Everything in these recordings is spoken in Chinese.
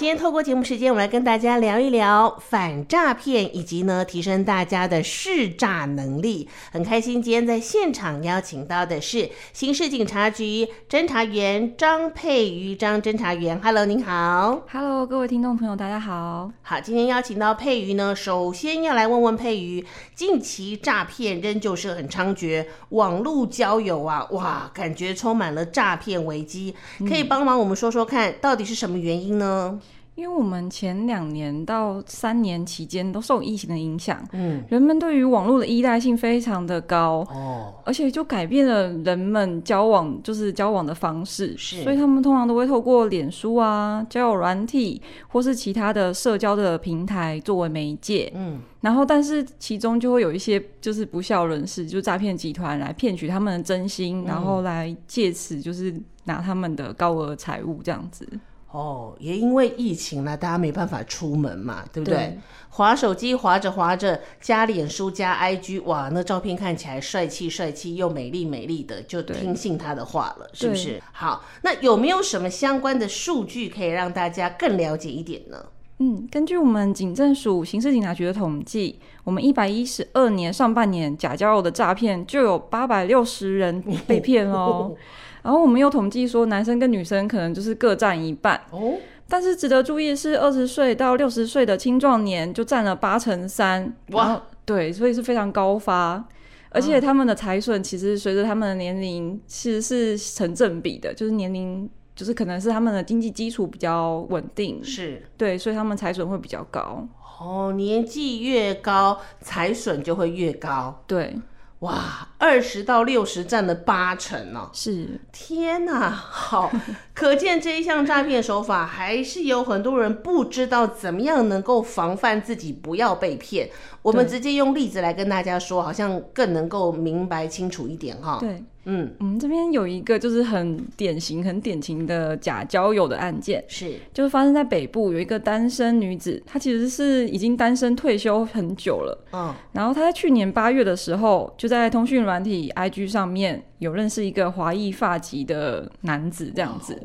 今天透过节目时间，我们来跟大家聊一聊反诈骗，以及呢提升大家的识诈能力。很开心，今天在现场邀请到的是刑事警察局侦查员张佩瑜张侦查员。Hello，您好。Hello，各位听众朋友，大家好。好，今天邀请到佩瑜呢，首先要来问问佩瑜，近期诈骗仍旧是很猖獗，网络交友啊，哇，感觉充满了诈骗危机。可以帮忙我们说说看，到底是什么原因呢？因为我们前两年到三年期间都受疫情的影响，嗯，人们对于网络的依赖性非常的高，哦，而且就改变了人们交往就是交往的方式，是，所以他们通常都会透过脸书啊、交友软体或是其他的社交的平台作为媒介，嗯，然后但是其中就会有一些就是不孝人士，就诈骗集团来骗取他们的真心，嗯，然后来借此就是拿他们的高额财物这样子。哦，也因为疫情呢，大家没办法出门嘛，对不对？对，滑手机滑着滑着，加脸书加 IG，哇，那照片看起来帅气帅气又美丽美丽的，就听信他的话了，是不是？好，那有没有什么相关的数据可以让大家更了解一点呢？嗯，根据我们警政署刑事警察局的统计，我们一百一十二年上半年假交友的诈骗就有八百六十人被骗 哦。然后我们又统计说，男生跟女生可能就是各占一半哦。但是值得注意的是，二十岁到六十岁的青壮年就占了八成三。哇，对，所以是非常高发。而且他们的财损其实随着他们的年龄其实是成正比的，就是年龄就是可能是他们的经济基础比较稳定，是对，所以他们财损会比较高。哦，年纪越高，财损就会越高。对。哇，二十到六十占了八成呢、啊！是，天哪，好，可见这一项诈骗手法还是有很多人不知道怎么样能够防范自己不要被骗。我们直接用例子来跟大家说，好像更能够明白清楚一点哈。对。嗯，我们这边有一个就是很典型、很典型的假交友的案件，是。就是发生在北部，有一个单身女子，她其实是已经单身退休很久了，嗯，然后她在去年八月的时候，就在通讯软体 IG 上面有认识一个华裔发籍的男子，这样子，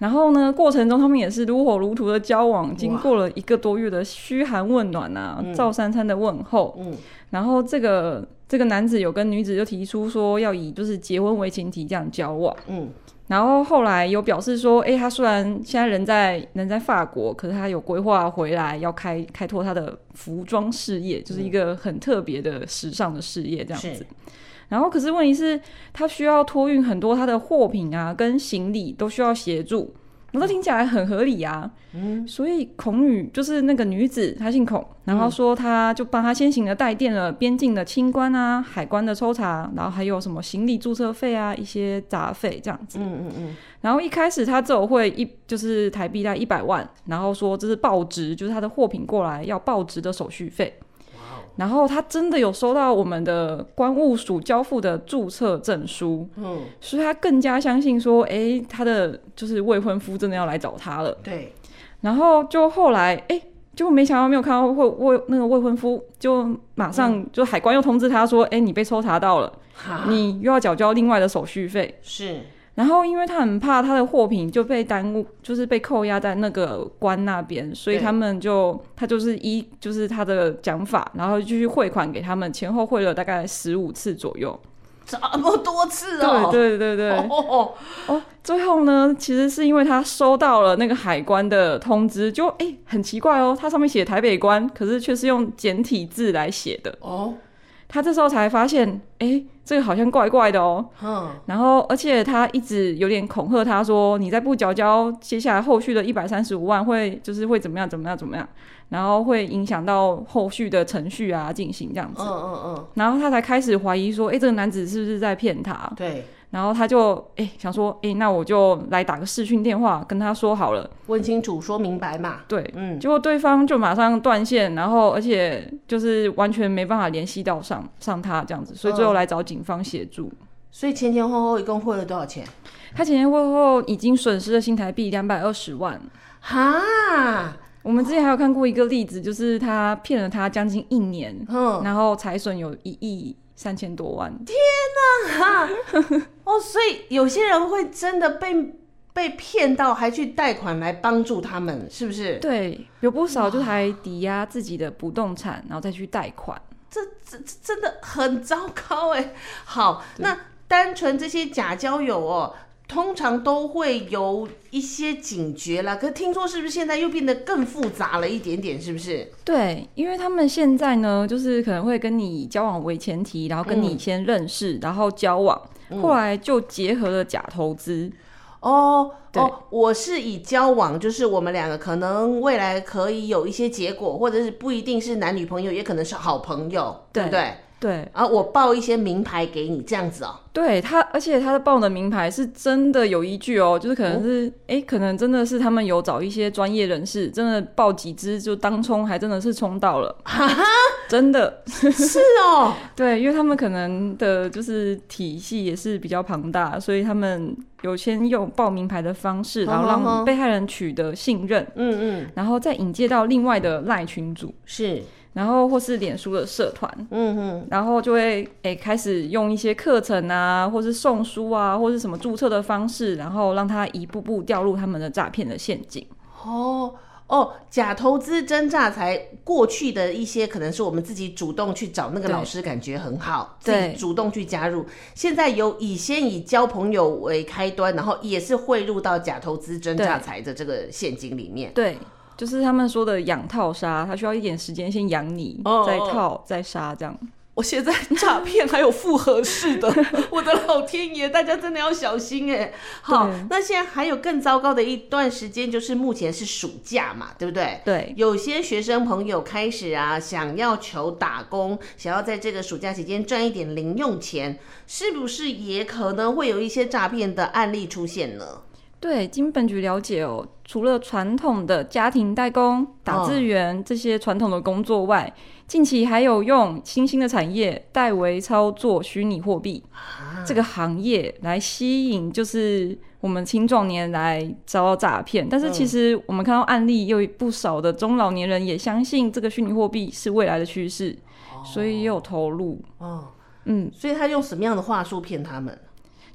然后呢，过程中他们也是如火如荼的交往，经过了一个多月的嘘寒问暖啊，照三餐的问候，嗯，然后这个。这个男子有跟女子就提出说要以就是结婚为前提这样交往，嗯，然后后来有表示说，哎，他虽然现在人在人在法国，可是他有规划回来要开开拓他的服装事业，就是一个很特别的时尚的事业这样子。然后可是问题是，他需要托运很多他的货品啊，跟行李都需要协助。我都听起来很合理啊，嗯，所以孔女就是那个女子，她姓孔，然后说她就帮她先行的代垫了边境的清关啊、海关的抽查，然后还有什么行李注册费啊、一些杂费这样子，嗯嗯嗯。然后一开始她只有会一就是台币大概一百万，然后说这是报值，就是她的货品过来要报值的手续费。然后他真的有收到我们的关务署交付的注册证书，嗯，所以他更加相信说，哎，他的就是未婚夫真的要来找他了。对，然后就后来，哎，就没想到没有看到未未那个未婚夫，就马上就海关又通知他说，哎，你被抽查到了，你又要缴交另外的手续费。是。然后，因为他很怕他的货品就被耽误，就是被扣押在那个关那边，所以他们就他就是依就是他的讲法，然后继续汇款给他们，前后汇了大概十五次左右，这么多次哦！对对对对，哦，哦，最后呢，其实是因为他收到了那个海关的通知，就哎很奇怪哦，他上面写台北关，可是却是用简体字来写的。哦。他这时候才发现，哎，这个好像怪怪的哦。嗯。然后，而且他一直有点恐吓他说：“你再不缴交，接下来后续的一百三十五万会就是会怎么样怎么样怎么样，然后会影响到后续的程序啊进行这样子。”嗯嗯嗯。然后他才开始怀疑说：“哎，这个男子是不是在骗他？”对。然后他就哎想说哎，那我就来打个视讯电话跟他说好了，问清楚说明白嘛。对，嗯，结果对方就马上断线，然后而且就是完全没办法联系到上上他这样子，所以最后来找警方协助。嗯，所以前前后后一共汇了多少钱？他前前后后已经损失了新台币两百二十万。哈，我们之前还有看过一个例子，就是他骗了他将近一年，嗯，然后财损有一亿。三千多万！天哪，哈 哦，所以有些人会真的被被骗到，还去贷款来帮助他们，是不是？对，有不少就还抵押自己的不动产，然后再去贷款。这这这真的很糟糕哎。好，那单纯这些假交友哦。通常都会有一些警觉啦，可是听说是不是现在又变得更复杂了一点点？是不是？对，因为他们现在呢，就是可能会跟你交往为前提，然后跟你先认识，嗯、然后交往，后来就结合了假投资。嗯、哦，对哦，我是以交往，就是我们两个可能未来可以有一些结果，或者是不一定是男女朋友，也可能是好朋友，对不对？对，啊，我报一些名牌给你，这样子哦。对他，而且他的报的名牌是真的有依据哦，就是可能是，哎、哦，可能真的是他们有找一些专业人士，真的报几支就当冲，还真的是冲到了，哈哈，真的。是哦。对，因为他们可能的就是体系也是比较庞大，所以他们有先用报名牌的方式，然后让被害人取得信任，嗯嗯，然后再引介到另外的赖群组，是。然后或是脸书的社团，嗯哼，然后就会诶开始用一些课程啊，或是送书啊，或是什么注册的方式，然后让他一步步掉入他们的诈骗的陷阱。哦哦，假投资真诈财，过去的一些可能是我们自己主动去找那个老师，感觉很好，自己主动去加入。现在有以先以交朋友为开端，然后也是汇入到假投资真诈财的这个陷阱里面。对。就是他们说的养套杀，他需要一点时间先养你，哦、再套再杀这样。我现在诈骗还有复合式的，我的老天爷，大家真的要小心哎。好，那现在还有更糟糕的一段时间，就是目前是暑假嘛，对不对？对，有些学生朋友开始啊，想要求打工，想要在这个暑假期间赚一点零用钱，是不是也可能会有一些诈骗的案例出现呢？对，经本局了解哦，除了传统的家庭代工、打字员这些传统的工作外，哦、近期还有用新兴的产业代为操作虚拟货币、啊、这个行业来吸引，就是我们青壮年来遭到诈骗。但是其实我们看到案例，有不少的中老年人也相信这个虚拟货币是未来的趋势，哦、所以也有投入。哦，嗯，所以他用什么样的话术骗他们？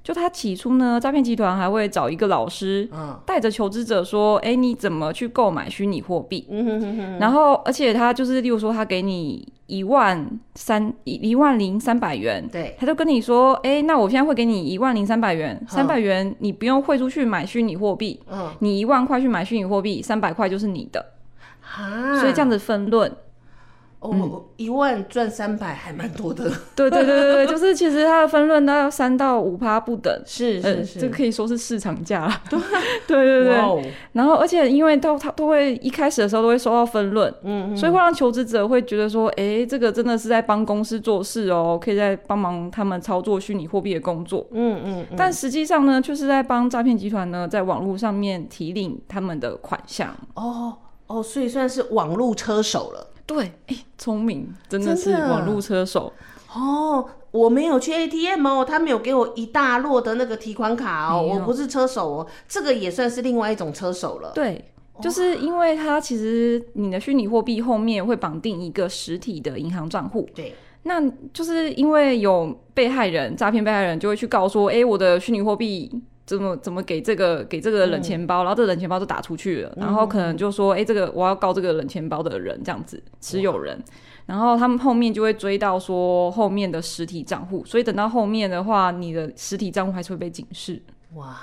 就他起初呢，诈骗集团还会找一个老师，带着求职者说：“哎、欸，你怎么去购买虚拟货币？”嗯、哼哼哼。然后，而且他就是，例如说，他给你一万三一一万零三百元，对，他就跟你说：“哎、欸，那我现在会给你一万零三百元，三百元你不用汇出去买虚拟货币，嗯，你一万块去买虚拟货币，三百块就是你的，啊。所以这样子分论。”哦，嗯、一万赚三百还蛮多的。对对对对对，就是其实它的分润大概三到五趴不等，是是是、呃，这可以说是市场价了。对对对对。Wow 然后，而且因为都他都会一开始的时候都会收到分润，嗯嗯，所以会让求职者会觉得说，哎、欸，这个真的是在帮公司做事哦，可以在帮忙他们操作虚拟货币的工作。嗯嗯。嗯但实际上呢，就是在帮诈骗集团呢，在网络上面提领他们的款项。哦哦，所以算是网络车手了。对，哎，聪明，真的是网络车手哦。我没有去 ATM 哦，他没有给我一大摞的那个提款卡哦，我不是车手哦，这个也算是另外一种车手了。对，就是因为它其实你的虚拟货币后面会绑定一个实体的银行账户。对，那就是因为有被害人诈骗，被害人就会去告说，哎，我的虚拟货币。怎么怎么给这个给这个冷钱包，嗯、然后这个冷钱包就打出去了，嗯、然后可能就说，哎，这个我要告这个冷钱包的人这样子持有人，然后他们后面就会追到说后面的实体账户，所以等到后面的话，你的实体账户还是会被警示。哇，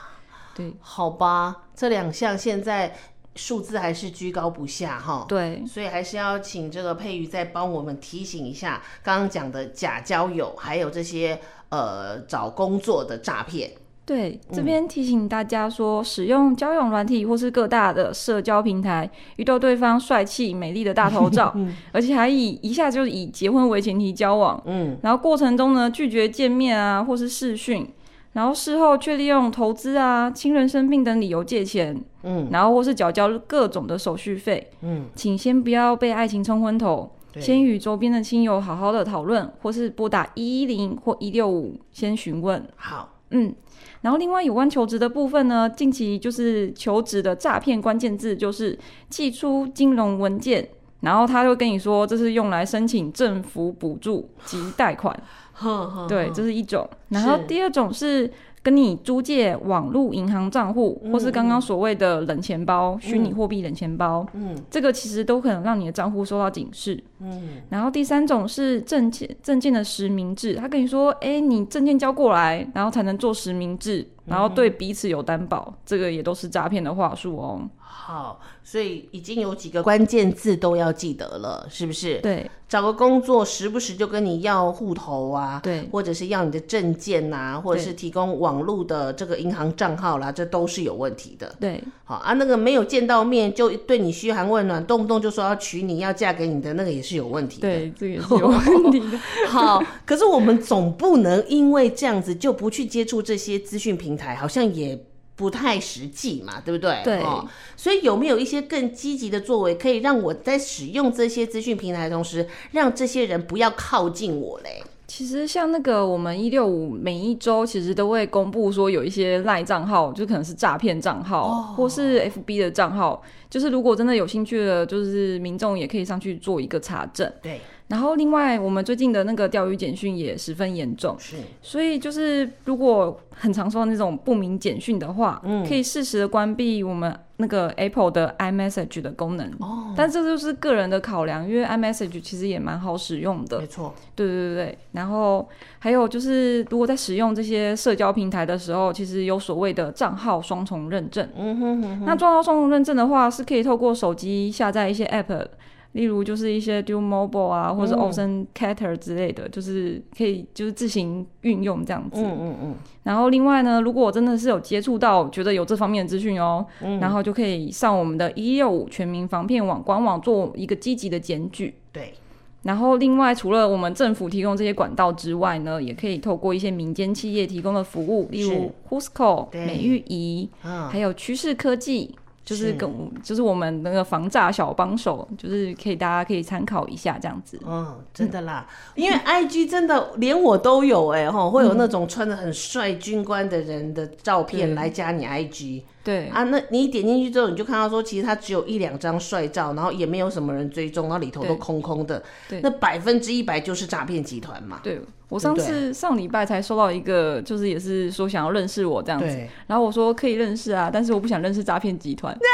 对，好吧，这两项现在数字还是居高不下哈。对，所以还是要请这个佩瑜再帮我们提醒一下，刚刚讲的假交友，还有这些呃找工作的诈骗。对，这边提醒大家说，嗯、使用交友软体或是各大的社交平台，遇到对方帅气美丽的大头照，嗯、而且还以一下就以结婚为前提交往，嗯，然后过程中呢拒绝见面啊，或是视讯，然后事后却利用投资啊、亲人生病等理由借钱，嗯，然后或是缴交各种的手续费，嗯，请先不要被爱情冲昏头，先与周边的亲友好好的讨论，或是拨打一一零或一六五先询问。好，嗯。然后，另外有关求职的部分呢，近期就是求职的诈骗关键字就是寄出金融文件，然后他会跟你说这是用来申请政府补助及贷款，对，这是一种。然后第二种是跟你租借网络银行账户，或是刚刚所谓的冷钱包、虚拟货币冷钱包，嗯，这个其实都可能让你的账户受到警示。嗯，然后第三种是证件证件的实名制，他跟你说，哎，你证件交过来，然后才能做实名制，然后对彼此有担保，这个也都是诈骗的话术哦。好，所以已经有几个关键字都要记得了，是不是？对，找个工作时不时就跟你要户头啊，对，或者是要你的证件呐、啊，或者是提供网络的这个银行账号啦，这都是有问题的。对，好啊，那个没有见到面就对你嘘寒问暖，动不动就说要娶你要嫁给你的那个也是有问题的。对，这个也是有问题的。好，可是我们总不能因为这样子就不去接触这些资讯平台，好像也。不太实际嘛，对不对？对、哦，所以有没有一些更积极的作为，可以让我在使用这些资讯平台的同时，让这些人不要靠近我嘞？其实像那个我们一六五每一周其实都会公布说有一些赖账号，就可能是诈骗账号，哦、或是 FB 的账号，就是如果真的有兴趣的，就是民众也可以上去做一个查证。对。然后，另外，我们最近的那个钓鱼简讯也十分严重，是，所以就是如果很常收到那种不明简讯的话，嗯，可以适时的关闭我们那个 Apple 的 iMessage 的功能。哦，但这就是个人的考量，因为 iMessage 其实也蛮好使用的，没错。对对对对。然后还有就是，如果在使用这些社交平台的时候，其实有所谓的账号双重认证。嗯哼哼哼。那账号双重认证的话，是可以透过手机下载一些 App。例如就是一些 Duo Mobile 啊，或者是 OceanCater 之类的，嗯，就是可以就是自行运用这样子。嗯嗯嗯。然后另外呢，如果我真的是有接触到，觉得有这方面的资讯哦，嗯，然后就可以上我们的一六五全民防骗网官网做一个积极的检举。对。然后另外除了我们政府提供这些管道之外呢，也可以透过一些民间企业提供的服务，例如 Whoscall 美玉仪，嗯，还有趋势科技。就是跟就是我们那个防诈小帮手，就是可以大家可以参考一下这样子。嗯，真的啦，因为 I G 真的连我都有哎、欸、哈，会有那种穿的很帅军官的人的照片来加你 I G。对啊，那你一点进去之后，你就看到说，其实他只有一两张帅照，然后也没有什么人追踪，然后里头都空空的。对，那百分之一百就是诈骗集团嘛。对，我上次上礼拜才收到一个，就是也是说想要认识我这样子，然后我说可以认识啊，但是我不想认识诈骗集团。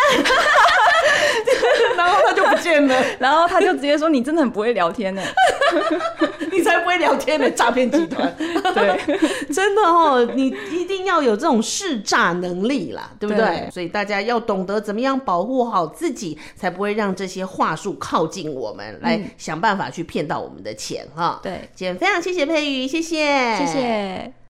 然后他就不见了，然后他就直接说：“你真的很不会聊天呢，你才不会聊天呢，诈骗集团。”对，真的哦，你一定要有这种试诈能力啦，对不对？对，所以大家要懂得怎么样保护好自己，才不会让这些话术靠近我们，来想办法去骗到我们的钱哈。对，今天非常谢谢佩瑜，谢谢，谢谢。